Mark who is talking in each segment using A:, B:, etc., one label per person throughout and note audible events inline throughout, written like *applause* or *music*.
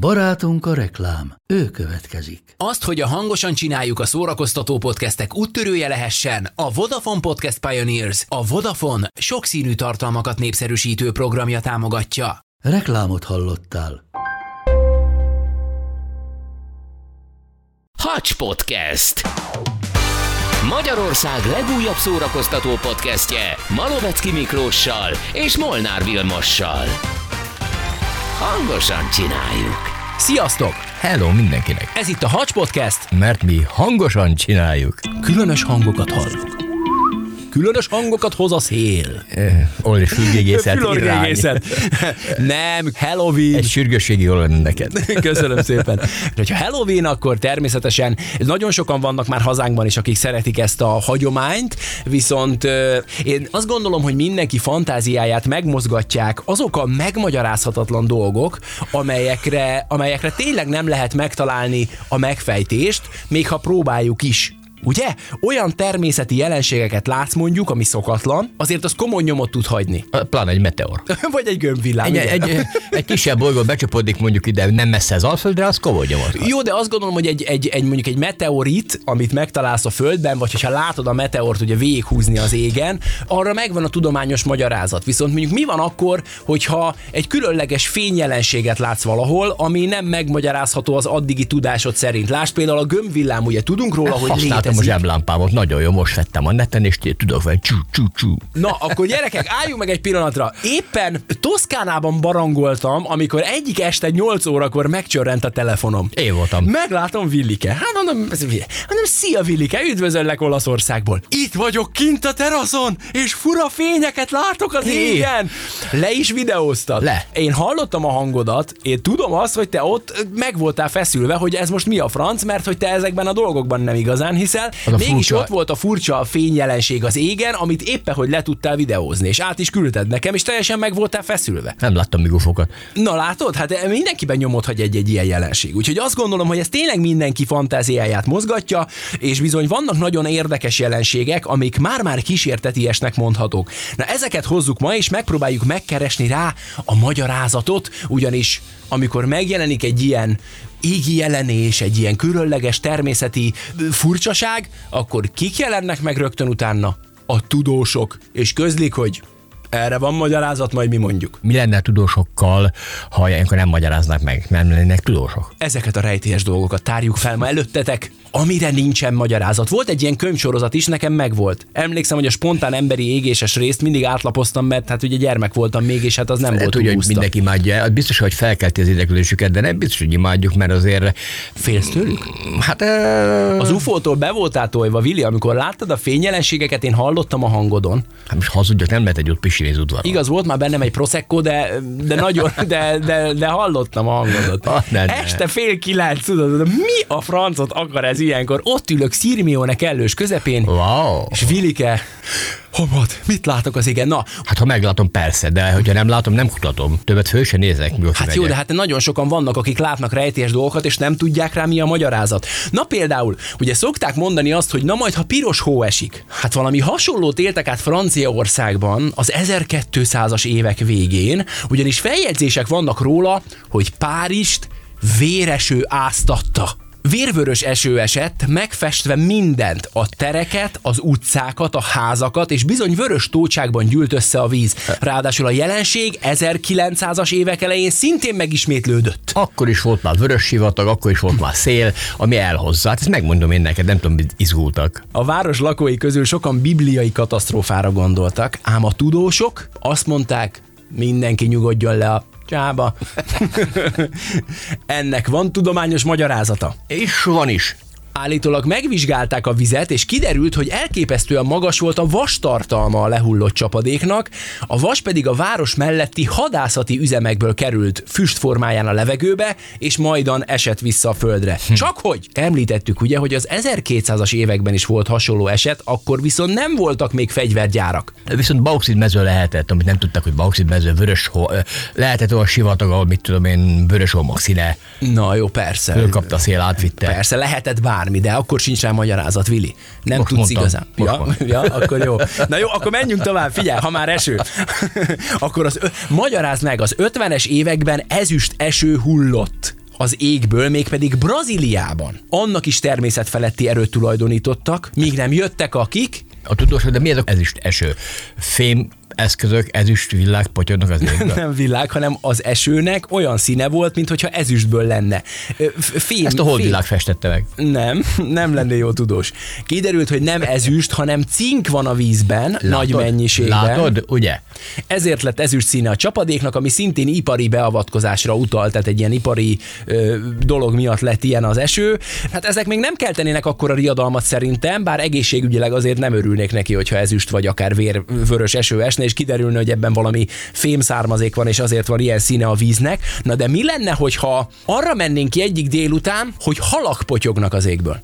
A: Barátunk a reklám, ő következik.
B: Azt, hogy a hangosan csináljuk a szórakoztató podcastek úttörője lehessen, a Vodafone Podcast Pioneers, a Vodafone sokszínű tartalmakat népszerűsítő programja támogatja.
A: Reklámot hallottál.
C: Hacs Podcast. Magyarország legújabb szórakoztató podcastje Malovecki Miklóssal és Molnár Vilmossal. Hangosan csináljuk.
B: Sziasztok!
D: Hello mindenkinek!
B: Ez itt a Hacs Podcast,
D: Mert mi hangosan csináljuk.
B: különös hangokat hallunk. Különös hangokat hoz a szél.
D: Olli *laughs* fülgégészet irány.
B: Fülorgégészet. *laughs* Nem, Halloween.
D: Egy sürgősségi jól lenne neked. *laughs*
B: Köszönöm szépen. Ha Halloween, akkor természetesen nagyon sokan vannak már hazánkban is, akik szeretik ezt a hagyományt, viszont én azt gondolom, hogy mindenki fantáziáját megmozgatják azok a megmagyarázhatatlan dolgok, amelyekre, amelyekre tényleg nem lehet megtalálni a megfejtést, még ha próbáljuk is. Ugye? Olyan természeti jelenségeket látsz mondjuk, ami szokatlan, azért az komoly nyomot tud hagyni.
D: Pláne egy meteor. *laughs*
B: Vagy egy gömbvillám.
D: Egy, egy, egy kisebb bolygó becsapódik mondjuk ide, nem messze az Alföldre, az komoly nyomot.
B: Jó, de azt gondolom, hogy egy, egy, egy mondjuk egy meteorit, amit megtalálsz a Földben, vagy ha látod a meteort ugye végighúzni az égen, arra megvan a tudományos magyarázat. Viszont mondjuk mi van akkor, hogyha egy különleges fényjelenséget látsz valahol, ami nem megmagyarázható az addigi tudásod szerint. Lásd például a gömbvillám, ugye tudunk róla, hogy
D: Használtam a
B: létezik.
D: zseblámpámot, nagyon jó, most vettem a neten, és tudok vele csú, csú, csú.
B: Na, akkor gyerekek, álljunk meg egy pillanatra. Éppen Toszkánában barangoltam, amikor egyik este 8 órakor megcsörrent a telefonom.
D: Én voltam.
B: Meglátom Villike. Hát mondom, mondom, szia Villike, üdvözöllek Olaszországból. Itt vagyok kint a teraszon, és fura fényeket látok az égen. Le is videóztad.
D: Le.
B: Én hallottam a hangodat, én tudom azt, hogy te ott meg voltál feszülve, hogy ez most mi a franc, mert hogy te ezekben a dolgokban nem igazán hiszel.
D: Az a
B: Mégis
D: furcsa-
B: ott volt a furcsa fényjelenség az égen, amit éppen, hogy le tudtál videózni, és át is küldted nekem, és teljesen meg voltál feszülve.
D: Nem láttam még ufokat.
B: Na látod, hát mindenkiben nyomot hagy egy-egy ilyen jelenség. Úgyhogy azt gondolom, hogy ez tényleg mindenki fantáziáját mozgatja, és bizony vannak nagyon érdekes jelenségek, amik már-már kísértetiesnek mondhatók. Na ezeket hozzuk ma, és megpróbáljuk megkeresni rá a magyarázatot, ugyanis amikor megjelenik egy ilyen égi jelenés, egy ilyen különleges természeti furcsaság, akkor kik jelennek meg rögtön utána? A tudósok, és közlik, hogy erre van magyarázat, majd mi mondjuk.
D: Mi lenne tudósokkal, ha ilyenkor nem magyaráznak meg? Nem lennének tudósok?
B: ezeket a rejtélyes dolgokat tárjuk fel ma előttetek, amire nincsen magyarázat. Volt egy ilyen könyvsorozat is, nekem megvolt. Emlékszem, hogy a spontán emberi égéses részt mindig átlapoztam, mert hát ugye gyermek voltam még, és hát az nem volt
D: Tudja, hogy mindenki imádja. Biztos, hogy felkelti az érdeklődésüket, de nem biztos, hogy imádjuk, mert azért,
B: Félsz tőlük?
D: hát ö,
B: Az UFO-tól be voltál tojva, Vili, amikor láttad a fényjelenségeket, én hallottam a hangodon.
D: hát most hazudjak, nem lehet egy ott pisilni az udvaron.
B: Igaz, volt már bennem egy prosecco, de, de nagyon, de, de, de hallottam a hangodot.
D: Ah, ne, ne.
B: Este fél kilenc, tudod, mi a francot akar ez ilyenkor? Ott ülök Szirmione kellős közepén,
D: Wow.
B: és Vilike, homod, mit látok az igen? Na,
D: Hát ha meglátom, persze, de hogyha nem látom, nem kutatom. Többet föl se nézek, mi
B: Hát jó, de hát nagyon sokan vannak, akik látnak rejtélyes dolgokat, és nem tudják rá, mi a magyarázat. Na például, ugye szokták mondani azt, hogy na majd, ha piros hó esik. Hát valami hasonlót éltek át Franciaországban az 1200-as évek végén, ugyanis feljegyzések vannak róla, hogy Párizst véreső áztatta. Vérvörös eső esett, megfestve mindent, a tereket, az utcákat, a házakat, és bizony vörös tócsákban gyűlt össze a víz. Ráadásul a jelenség 1900-as évek elején szintén megismétlődött.
D: Akkor is volt már vörös sivatag, akkor is volt már szél, ami elhozza. Hát ezt megmondom én neked, nem tudom, izgultak.
B: A város lakói közül sokan bibliai katasztrófára gondoltak, ám a tudósok azt mondták, mindenki nyugodjon le a csába. *laughs* *laughs* Ennek van tudományos magyarázata.
D: És van is.
B: Állítólag megvizsgálták a vizet, és kiderült, hogy elképesztően magas volt a vas tartalma a lehullott csapadéknak, a vas pedig a város melletti hadászati üzemekből került füst formáján a levegőbe, és majdan esett vissza a földre. Csak hogy említettük ugye, hogy az 1200-as években is volt hasonló eset, akkor viszont nem voltak még fegyvergyárak.
D: Viszont bauxit mező lehetett, amit nem tudtak, hogy bauxit mező, vörös ö, lehetett olyan sivatag, ahol mit tudom én, vörös homok színe,
B: Na jó, persze.
D: fölkapta a szél, átvitte.
B: Persze, lehetett bármi, de akkor sincs rá magyarázat, Vili. Nem
D: Most
B: tudsz
D: mondtam.
B: igazán.
D: Most
B: Ja,
D: mondtam. *laughs*
B: ja, akkor jó. Na jó, akkor menjünk tovább, figyelj, ha már eső. *laughs* akkor az, ö- magyarázd meg, az 50-es években ezüst eső hullott. az égből, mégpedig Brazíliában. Annak is természetfeletti erőt tulajdonítottak, míg nem jöttek akik,
D: A tudósok, de mi ez a ezüst eső? Fém eszközök, ezüst világ potyognak az égbe.
B: nem világ, hanem az esőnek olyan színe volt, mintha ezüstből lenne. Fém,
D: Ezt a
B: fém-
D: holdvilág festette meg.
B: Nem, *laughs* nem lennél jó tudós. Kiderült, hogy nem ezüst, hanem cink van a vízben, nagy
D: Látod?
B: mennyiségben.
D: Látod, ugye?
B: Ezért lett ezüst színe a csapadéknak, ami szintén ipari beavatkozásra utal, tehát egy ilyen ipari ö, dolog miatt lett ilyen az eső. Hát ezek még nem keltenének akkora riadalmat szerintem, bár egészségügyileg azért nem örülnék neki, hogyha ezüst vagy akár vér, vörös eső esne, és kiderülne, hogy ebben valami fémszármazék van, és azért van ilyen színe a víznek. Na de mi lenne, hogyha arra mennénk ki egyik délután, hogy halak potyognak az égből?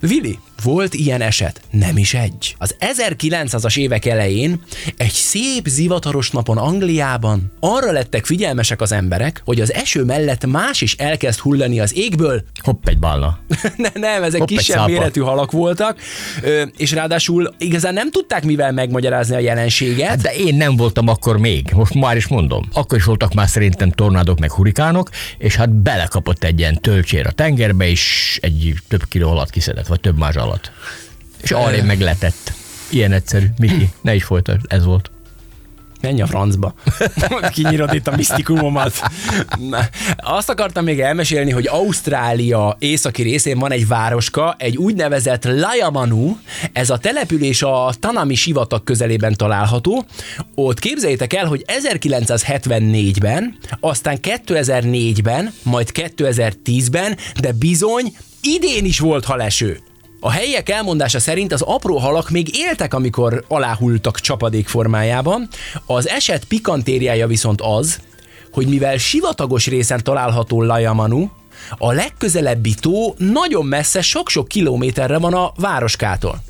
B: Vili, volt ilyen eset, nem is egy. Az 1900-as évek elején egy szép zivataros napon Angliában arra lettek figyelmesek az emberek, hogy az eső mellett más is elkezd hullani az égből.
D: Hopp, egy bálna. *laughs*
B: ne, nem, ezek
D: Hopp,
B: kisebb méretű halak voltak, és ráadásul igazán nem tudták mivel megmagyarázni a jelenséget.
D: De én nem voltam akkor még, most már is mondom. Akkor is voltak már szerintem tornádok meg hurikánok, és hát belekapott egy ilyen tölcsér a tengerbe, és egy több kiló alatt kiszedett, vagy több más alatt. És arra megletett. Ilyen egyszerű. Miki, ne is folytasd, ez volt.
B: Menj a francba. *laughs* Kinyírod itt a misztikumomat. Na, Azt akartam még elmesélni, hogy Ausztrália északi részén van egy városka, egy úgynevezett Layamanu. Ez a település a Tanami sivatag közelében található. Ott képzeljétek el, hogy 1974-ben, aztán 2004-ben, majd 2010-ben, de bizony idén is volt haleső. A helyiek elmondása szerint az apró halak még éltek, amikor aláhultak csapadék formájában. Az eset pikantériája viszont az, hogy mivel sivatagos részen található Lajamanu, a legközelebbi tó nagyon messze sok-sok kilométerre van a városkától.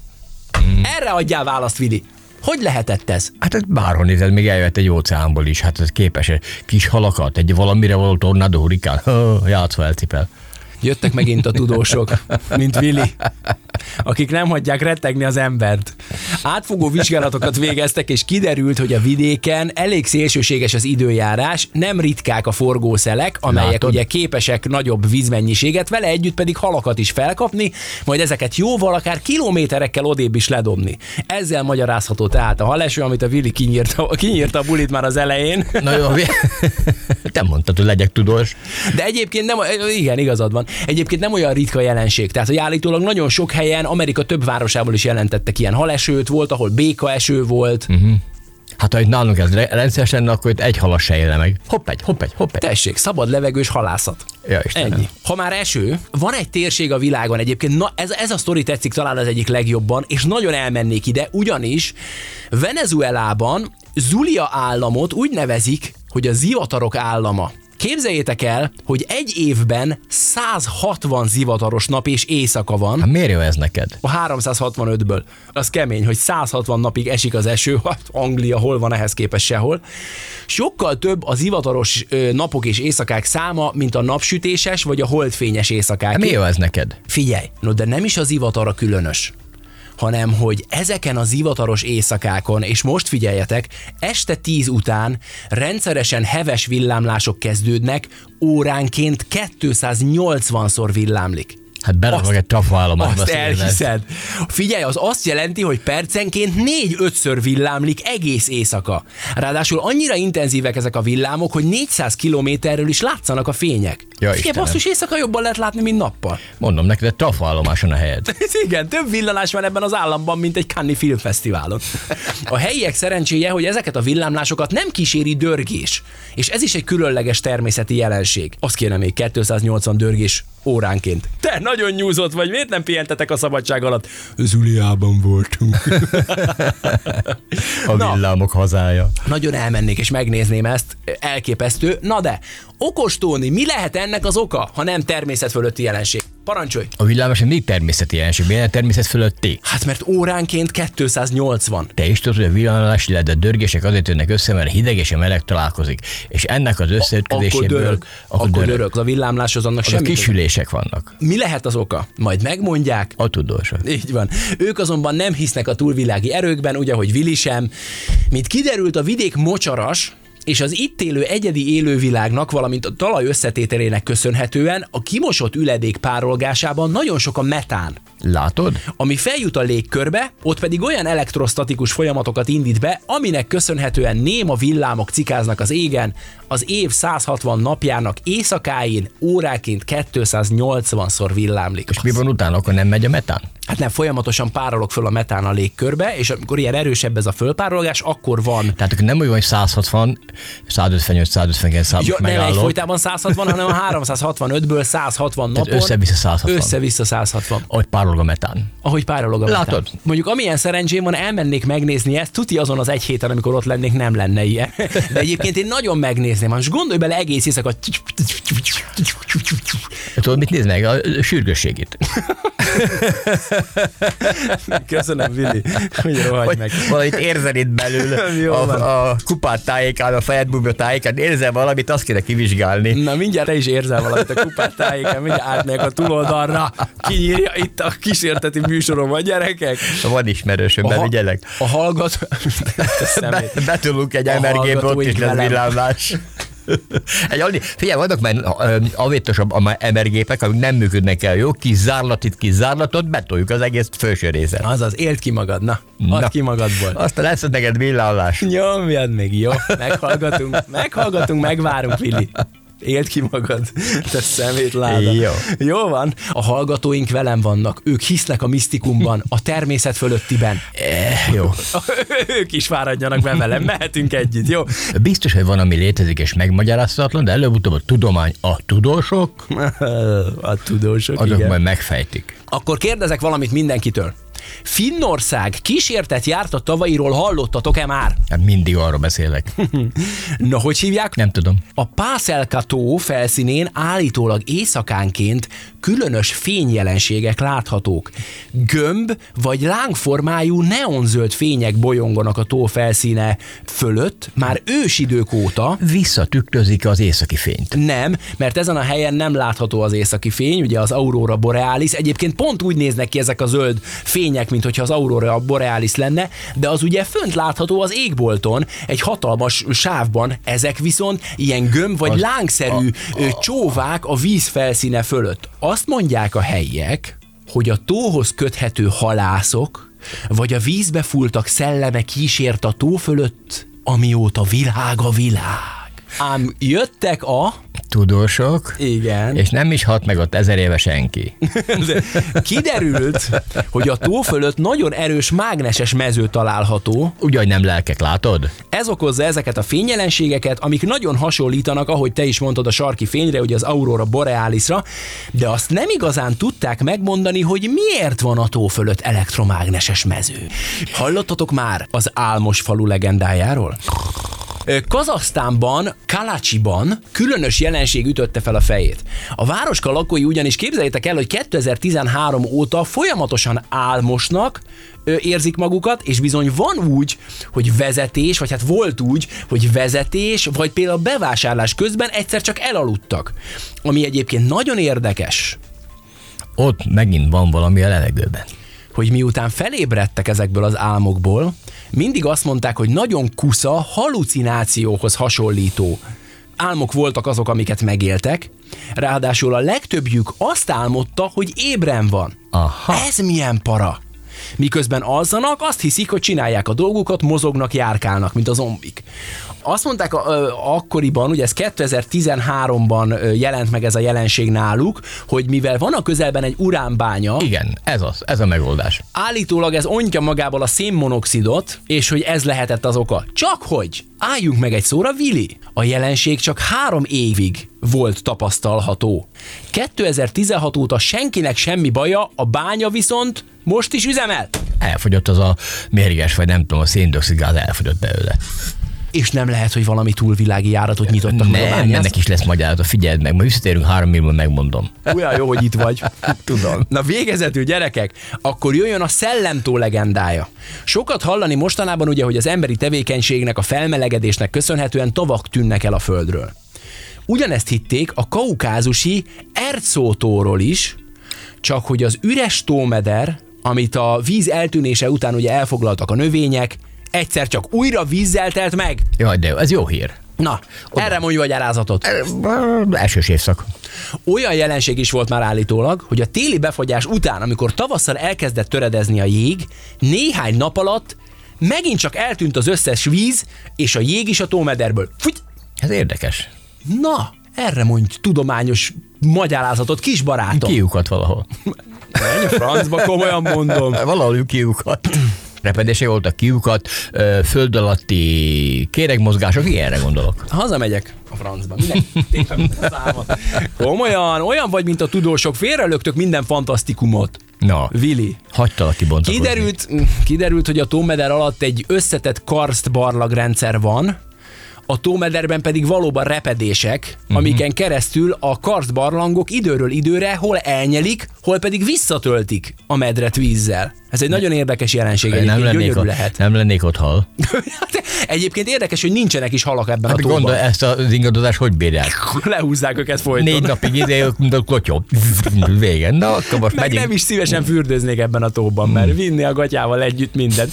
B: Erre adjál választ, Vili. Hogy lehetett ez?
D: Hát ez bárhol nézed, még eljöhet egy óceánból is, hát ez képes kis halakat, egy valamire való tornádó hurikán, *laughs* játszva elcipel.
B: Jöttek megint a tudósok, mint Vili, *laughs* akik nem hagyják rettegni az embert. Átfogó vizsgálatokat végeztek, és kiderült, hogy a vidéken elég szélsőséges az időjárás, nem ritkák a forgószelek, amelyek
D: Látod?
B: ugye képesek nagyobb vízmennyiséget, vele együtt pedig halakat is felkapni, majd ezeket jóval, akár kilométerekkel odébb is ledobni. Ezzel magyarázható tehát a haleső, amit a Vili kinyírta, kinyírta a bulit már az elején.
D: Na jó, te mondtad, hogy legyek tudós.
B: De egyébként nem, igen, igazad van. Egyébként nem olyan ritka jelenség. Tehát, hogy állítólag nagyon sok helyen, Amerika több városából is jelentettek ilyen halesőt, volt, ahol békaeső volt.
D: Mhm. Hát ha itt nálunk ez re- rendszeres lenne, akkor itt egy halas se élne meg. Hopp egy, hopp egy, hopp egy.
B: Tessék, szabad levegős halászat.
D: Ja, Istenem.
B: Ennyi. Ha már eső, van egy térség a világon egyébként, na ez, ez a sztori tetszik talán az egyik legjobban, és nagyon elmennék ide, ugyanis Venezuelában Zulia államot úgy nevezik, hogy a zivatarok állama. Képzeljétek el, hogy egy évben 160 zivataros nap és éjszaka van,
D: Hát miért jó ez neked?
B: a 365-ből. Az kemény, hogy 160 napig esik az eső, *laughs* hát Anglia hol van ehhez képest sehol. Sokkal több az ivataros ö, napok és éjszakák száma, mint a napsütéses vagy a holdfényes éjszakák.
D: Hát miért jó ez neked?
B: Figyelj, no de nem is az ivatar a különös hanem hogy ezeken az ivataros éjszakákon, és most figyeljetek, este 10 után rendszeresen heves villámlások kezdődnek, óránként 280-szor villámlik.
D: Hát
B: Azt-
D: egy trafaállomásba.
B: Azt elhiszed. Figyelj, az azt jelenti, hogy percenként 4-5-ször villámlik egész éjszaka. Ráadásul annyira intenzívek ezek a villámok, hogy 400 kilométerről is látszanak a fények.
D: Ja,
B: Figyelj,
D: Istenem.
B: basszus, éjszaka jobban lehet látni, mint nappal.
D: Mondom neked, egy trafaállomáson a helyed. *laughs*
B: Igen, több villanás van ebben az államban, mint egy Cannes filmfesztiválon. A helyiek szerencséje, hogy ezeket a villámlásokat nem kíséri dörgés, és ez is egy különleges természeti jelenség. Azt kéne még 280 dörgés óránként. Te nagyon nyúzott vagy, miért nem pihentetek a szabadság alatt? Zuliában voltunk. *laughs*
D: A
B: Na.
D: villámok hazája.
B: Nagyon elmennék és megnézném ezt, elképesztő. Na de, okos Tóni, mi lehet ennek az oka, ha nem természet fölötti jelenség? Parancsolj!
D: A villámos mindig természeti jelenség, milyen természet fölötti.
B: Hát mert óránként 280.
D: Te is tudod, hogy a villámlás, illetve dörgések azért jönnek össze, mert hideg és a meleg találkozik. És ennek az
B: Akkor
D: összeütközéséből...
B: dörög. Akkor, akkor dörög. A villámláshoz annak
D: Azok
B: semmi
D: kisülések vannak.
B: Mi lehet az oka? Majd megmondják.
D: A tudósok.
B: Így van. Ők azonban nem hisznek a túlvilági erőkben, ugye, hogy Vili sem. Mint kiderült, a vidék mocsaras, és az itt élő egyedi élővilágnak, valamint a talaj összetételének köszönhetően a kimosott üledék párolgásában nagyon sok a metán.
D: Látod?
B: Ami feljut a légkörbe, ott pedig olyan elektrostatikus folyamatokat indít be, aminek köszönhetően néma villámok cikáznak az égen, az év 160 napjának éjszakáin óráként 280-szor villámlik.
D: És mi van utána, akkor nem megy a metán?
B: Hát nem, folyamatosan párolog föl a metán a légkörbe, és amikor ilyen erősebb ez a fölpárolgás, akkor van
D: Tehát nem olyan, hogy 160, 155, 159, 100
B: Ja, nem egy
D: megállok.
B: folytában 160, hanem a 365-ből 160 napon.
D: össze-vissza 160.
B: Össze-vissza 160.
D: Ahogy párolog a metán.
B: Ahogy párolog a
D: Látod?
B: metán. Mondjuk amilyen szerencsém van, elmennék megnézni ezt, tuti azon az egy héten, amikor ott lennék, nem lenne ilyen. De egyébként én nagyon megnézném. Most gondolj bele egész éjszaka.
D: Tudod, mit néz meg? A sürgősségét. *laughs*
B: Köszönöm, Vili, hogy rohagy
D: Hogy
B: meg.
D: valamit érzel itt belül
B: Jó van.
D: a, a kupát tájékán, a fejed bubja tájékán, érzel valamit, azt kéne kivizsgálni.
B: Na mindjárt te is érzel valamit a kupát tájéken, mindjárt átmegyek a túloldalra. Kinyírja itt a kísérteti műsorom a gyerekek.
D: Van ismerősöm,
B: A ha-
D: bevigyelek.
B: A hallgató... Te
D: Be,
B: szemét.
D: betolunk egy
B: A
D: MRG-be, ott
B: hallgatóink
D: is lesz villámlás. *laughs* Egy, annyi- figyelj, vannak már avétosabb MR-gépek, amik nem működnek el jó, kis zárlatit, kis zárlatot, betoljuk az egész felső részen.
B: Azaz, élt ki magad, na, add
D: Na.
B: ki magadból.
D: Aztán lesz neked villámlás.
B: Nyomjad még, jó? Meghallgatunk, meghallgatunk, megvárunk, Fili. Éld ki magad, te szemétláda.
D: Jó.
B: Jó van, a hallgatóink velem vannak, ők hisznek a misztikumban, a természet fölöttiben.
D: Eh, jó. *laughs*
B: ők is fáradjanak be velem, mehetünk együtt, jó?
D: Biztos, hogy van, ami létezik és megmagyarázhatatlan, de előbb-utóbb a tudomány, a tudósok, *laughs*
B: A tudósok,
D: azok
B: igen.
D: majd megfejtik.
B: Akkor kérdezek valamit mindenkitől. Finnország kísértet járt a tavairól, hallottatok-e már?
D: Hát mindig arról beszélek. *laughs*
B: Na, hogy hívják?
D: Nem tudom.
B: A Pásztelka tó felszínén állítólag éjszakánként különös fényjelenségek láthatók. Gömb vagy lángformájú neonzöld fények bolyonganak a tó felszíne fölött már ősidők óta,
D: Visszatükrözik az északi fényt.
B: nem, mert ezen a helyen nem látható az északi fény, ugye az Aurora Borealis. Egyébként pont úgy néznek ki ezek a zöld fények, mint hogyha az Aurora Borealis lenne, de az ugye fönt látható az égbolton, egy hatalmas sávban. Ezek viszont ilyen gömb vagy lángszerű ö, csóvák a víz felszíne fölött. Azt mondják a helyiek, hogy a tóhoz köthető halászok, vagy a vízbe fultak szelleme kísért a tó fölött, amióta világ a világ. Ám jöttek a...
D: Tudósok,
B: Igen.
D: és nem is hat meg ott ezer éve senki. *laughs*
B: De kiderült, hogy a tó fölött nagyon erős mágneses mező található.
D: Úgy, hogy nem lelkek, látod?
B: Ez okozza ezeket a fényjelenségeket, amik nagyon hasonlítanak, ahogy te is mondtad, a sarki fényre, ugye az Aurora Borealisra, de azt nem igazán tudták megmondani, hogy miért van a tó fölött elektromágneses mező. Hallottatok már az Álmos falu legendájáról? Kazasztánban, Kalacsiban különös jelenség ütötte fel a fejét. A városka lakói ugyanis képzeljétek el, hogy 2013 óta folyamatosan álmosnak érzik magukat, és bizony van úgy, hogy vezetés, vagy hát volt úgy, hogy vezetés, vagy például bevásárlás közben egyszer csak elaludtak. Ami egyébként nagyon érdekes,
D: Ott megint van valami a levegőben.
B: Hogy miután felébredtek ezekből az álmokból, mindig azt mondták, hogy nagyon kusza, halucinációhoz hasonlító álmok voltak azok, amiket megéltek, ráadásul a legtöbbjük azt álmodta, hogy ébren van.
D: Aha.
B: Ez milyen para? Miközben alszanak, azt hiszik, hogy csinálják a dolgukat, mozognak, járkálnak, mint a zombik. Azt mondták ö, akkoriban, ugye ez 2013-ban ö, jelent meg ez a jelenség náluk, hogy mivel van a közelben egy uránbánya,
D: Igen, ez az, ez a megoldás.
B: Állítólag ez ontja magából a szénmonoxidot, és hogy ez lehetett az oka. Csak hogy, álljunk meg egy szóra, Vili. A jelenség csak három évig volt tapasztalható. 2016 óta senkinek semmi baja, a bánya viszont most is üzemel.
D: Elfogyott az a mérges, vagy nem tudom, a széndiokszid gáz elfogyott belőle.
B: És nem lehet, hogy valami túlvilági járatot nyitottak meg a
D: Nem, ennek is lesz magyarázat, figyeld meg, ma visszatérünk három millióban, megmondom.
B: Olyan jó, hogy itt vagy. *laughs*
D: Tudom.
B: Na végezetül gyerekek, akkor jöjjön a szellemtó legendája. Sokat hallani mostanában ugye, hogy az emberi tevékenységnek, a felmelegedésnek köszönhetően tavak tűnnek el a földről. Ugyanezt hitték a kaukázusi Erzótóról is, csak hogy az üres tómeder, amit a víz eltűnése után ugye elfoglaltak a növények, egyszer csak újra vízzel telt meg.
D: Jaj, de jó, ez jó hír.
B: Na, erre mondj magyarázatot.
D: Elsős évszak.
B: Olyan jelenség is volt már állítólag, hogy a téli befagyás után, amikor tavasszal elkezdett töredezni a jég, néhány nap alatt megint csak eltűnt az összes víz, és a jég is a tómederből. Fúgy!
D: Ez érdekes.
B: Na, erre mondj tudományos magyarázatot, kis barátom.
D: Kiukat valahol.
B: Menj a francba, komolyan mondom.
D: Valahol kiukat. Repedése voltak kiukat, ö, föld alatti kéregmozgások, ilyenre gondolok.
B: Hazamegyek a francba. A számat? Komolyan, olyan vagy, mint a tudósok, félrelögtök minden fantasztikumot.
D: Na,
B: Vili.
D: hagytalak kibontakozni.
B: Kiderült, kiderült, hogy a tómeder alatt egy összetett karst barlagrendszer van, a tómederben pedig valóban repedések, uh-huh. amiken keresztül a karstbarlangok időről időre hol elnyelik, hol pedig visszatöltik a medret vízzel. Ez egy nagyon érdekes jelenség,
D: nem lennék, ott,
B: lehet.
D: nem lennék ott hal. *laughs*
B: Egyébként érdekes, hogy nincsenek is halak ebben
D: Hát
B: a tóban.
D: gondol, ezt az ingadozást hogy bírják? *laughs*
B: Lehúzzák őket folyton.
D: Négy napig ide, *laughs* mint a klotyó. Végen. Na, akkor most
B: Meg
D: megyünk.
B: nem is szívesen fürdőznék ebben a tóban, mert vinni a gatyával együtt mindent.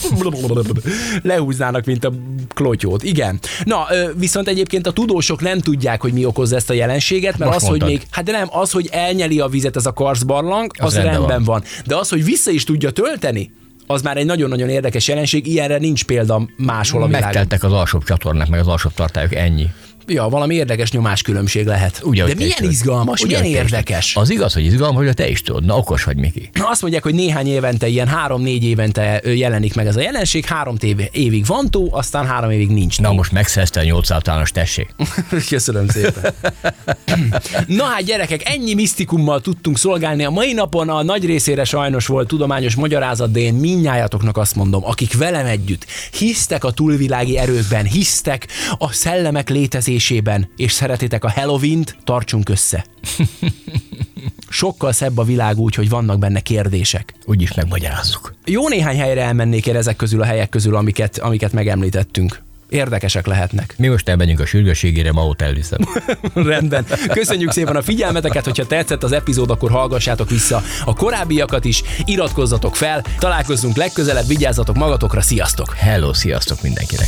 B: Lehúznának, mint a klotyót. Igen. Na, viszont egyébként a tudósok nem tudják, hogy mi okozza ezt a jelenséget, mert
D: Most
B: az, hogy
D: mondtad.
B: még, hát de nem, az, hogy elnyeli a vizet ez a karszbarlang, az,
D: Az
B: rendben,
D: rendben
B: van. van. De az, hogy vissza is tudja tölteni, az már egy nagyon-nagyon érdekes jelenség, ilyenre nincs példa máshol a világon.
D: Megteltek az alsóbb csatornák, meg az alsóbb tartályok, ennyi.
B: Ja, valami érdekes nyomáskülönbség lehet.
D: Ahogy
B: De milyen izgalmas, milyen érdekes.
D: Az igaz, hogy izgalmas, hogy te is tudod. Na, okos vagy, Miki.
B: Azt mondják, hogy néhány évente, ilyen három-négy évente jelenik meg ez a jelenség, három tév- évig van tó, aztán három évig nincs.
D: Na, most megszerezte a 8 általános tessék. *laughs*
B: Köszönöm szépen. *laughs* Na hát gyerekek, ennyi misztikummal tudtunk szolgálni. A mai napon a nagy részére sajnos volt tudományos magyarázat, de én minnyájatoknak azt mondom, akik velem együtt hisztek a túlvilági erőkben, hisztek a szellemek létezésében, és szeretitek a Halloween-t, tartsunk össze. *laughs* Sokkal szebb a világ úgy, hogy vannak benne kérdések.
D: Úgyis megmagyarázzuk.
B: Jó néhány helyre elmennék én ezek közül a helyek közül, amiket, amiket megemlítettünk. Érdekesek lehetnek.
D: Mi most elmegyünk a sürgősségére, ma ott elviszem. *laughs*
B: Rendben. Köszönjük szépen a figyelmeteket, hogyha tetszett az epizód, akkor hallgassátok vissza a korábbiakat is, iratkozzatok fel, találkozzunk legközelebb, vigyázzatok magatokra, sziasztok!
D: Hello, sziasztok mindenkinek.